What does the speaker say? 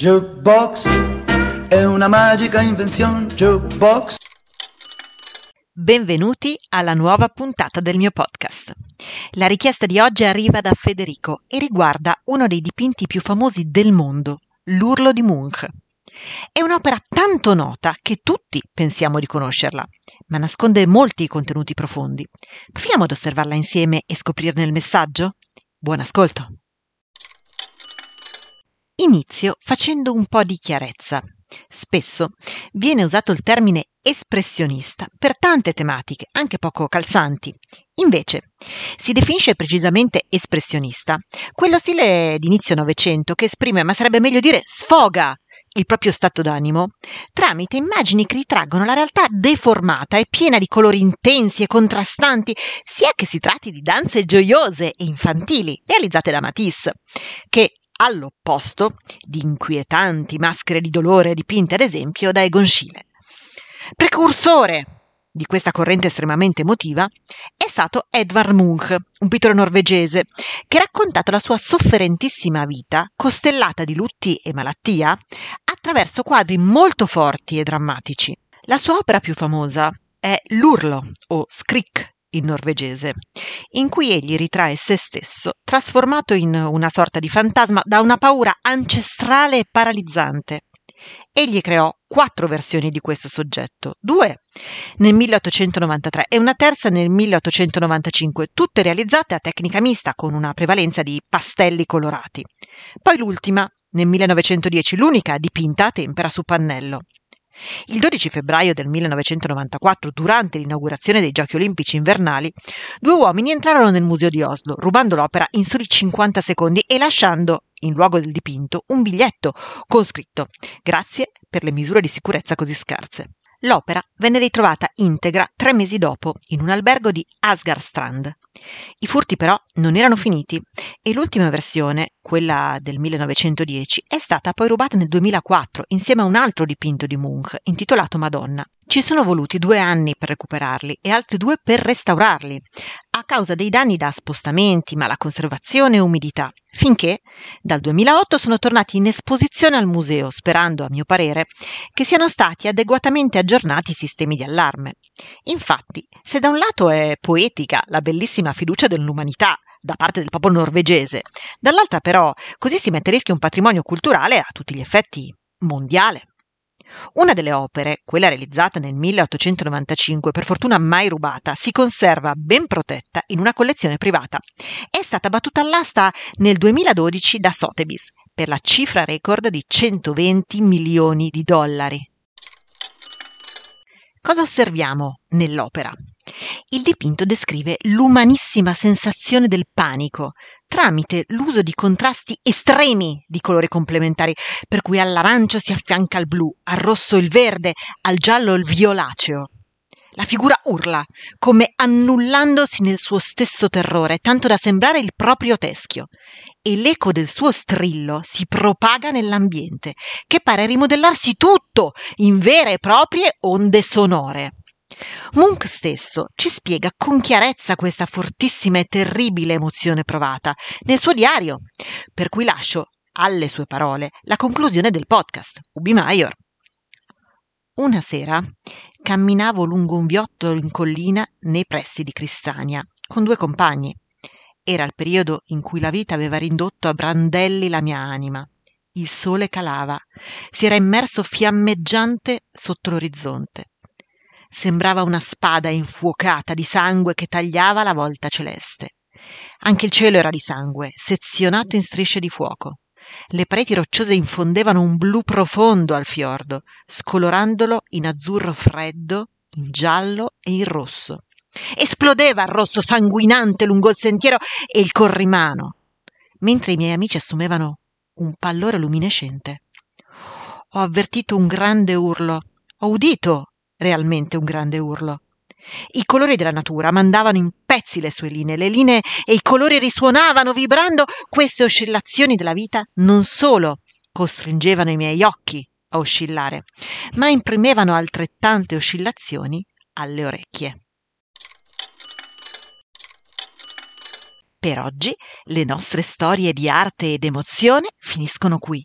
Jukebox è una magica invenzione. Jukebox. Benvenuti alla nuova puntata del mio podcast. La richiesta di oggi arriva da Federico e riguarda uno dei dipinti più famosi del mondo, l'Urlo di Munch. È un'opera tanto nota che tutti pensiamo di conoscerla, ma nasconde molti contenuti profondi. Proviamo ad osservarla insieme e scoprirne il messaggio? Buon ascolto! Inizio facendo un po' di chiarezza. Spesso viene usato il termine espressionista per tante tematiche, anche poco calzanti. Invece, si definisce precisamente espressionista quello stile d'inizio Novecento che esprime, ma sarebbe meglio dire sfoga, il proprio stato d'animo tramite immagini che ritraggono la realtà deformata e piena di colori intensi e contrastanti, sia che si tratti di danze gioiose e infantili realizzate da Matisse, che all'opposto di inquietanti maschere di dolore dipinte ad esempio da Egon Schiele. Precursore di questa corrente estremamente emotiva è stato Edvard Munch, un pittore norvegese, che ha raccontato la sua sofferentissima vita, costellata di lutti e malattia, attraverso quadri molto forti e drammatici. La sua opera più famosa è L'Urlo o Skrik in norvegese, in cui egli ritrae se stesso, trasformato in una sorta di fantasma da una paura ancestrale e paralizzante. Egli creò quattro versioni di questo soggetto, due nel 1893 e una terza nel 1895, tutte realizzate a tecnica mista con una prevalenza di pastelli colorati. Poi l'ultima nel 1910, l'unica dipinta a tempera su pannello. Il 12 febbraio del 1994, durante l'inaugurazione dei Giochi Olimpici invernali, due uomini entrarono nel museo di Oslo, rubando l'opera in soli 50 secondi e lasciando, in luogo del dipinto, un biglietto con scritto Grazie per le misure di sicurezza così scarse. L'opera venne ritrovata integra tre mesi dopo in un albergo di Asgard I furti però non erano finiti e l'ultima versione, quella del 1910, è stata poi rubata nel 2004 insieme a un altro dipinto di Munch intitolato Madonna. Ci sono voluti due anni per recuperarli e altri due per restaurarli, a causa dei danni da spostamenti, mala conservazione e umidità, finché dal 2008 sono tornati in esposizione al museo, sperando, a mio parere, che siano stati adeguatamente aggiornati i sistemi di allarme. Infatti, se da un lato è poetica la bellissima fiducia dell'umanità da parte del popolo norvegese, dall'altra però così si mette a rischio un patrimonio culturale a tutti gli effetti mondiale. Una delle opere, quella realizzata nel 1895, per fortuna mai rubata, si conserva ben protetta in una collezione privata. È stata battuta all'asta nel 2012 da Sotheby's per la cifra record di 120 milioni di dollari. Cosa osserviamo nell'opera? Il dipinto descrive l'umanissima sensazione del panico tramite l'uso di contrasti estremi di colori complementari, per cui all'arancio si affianca il blu, al rosso il verde, al giallo il violaceo. La figura urla, come annullandosi nel suo stesso terrore, tanto da sembrare il proprio teschio, e l'eco del suo strillo si propaga nell'ambiente, che pare rimodellarsi tutto in vere e proprie onde sonore. Munch stesso ci spiega con chiarezza questa fortissima e terribile emozione provata nel suo diario, per cui lascio alle sue parole la conclusione del podcast, Ubi Maior. Una sera camminavo lungo un viottolo in collina nei pressi di Cristania con due compagni. Era il periodo in cui la vita aveva rindotto a brandelli la mia anima. Il sole calava, si era immerso fiammeggiante sotto l'orizzonte sembrava una spada infuocata di sangue che tagliava la volta celeste. Anche il cielo era di sangue, sezionato in strisce di fuoco. Le pareti rocciose infondevano un blu profondo al fiordo, scolorandolo in azzurro freddo, in giallo e in rosso. Esplodeva il rosso sanguinante lungo il sentiero e il corrimano, mentre i miei amici assumevano un pallore luminescente. Ho avvertito un grande urlo, ho udito realmente un grande urlo. I colori della natura mandavano in pezzi le sue linee, le linee e i colori risuonavano, vibrando. Queste oscillazioni della vita non solo costringevano i miei occhi a oscillare, ma imprimevano altrettante oscillazioni alle orecchie. Per oggi le nostre storie di arte ed emozione finiscono qui.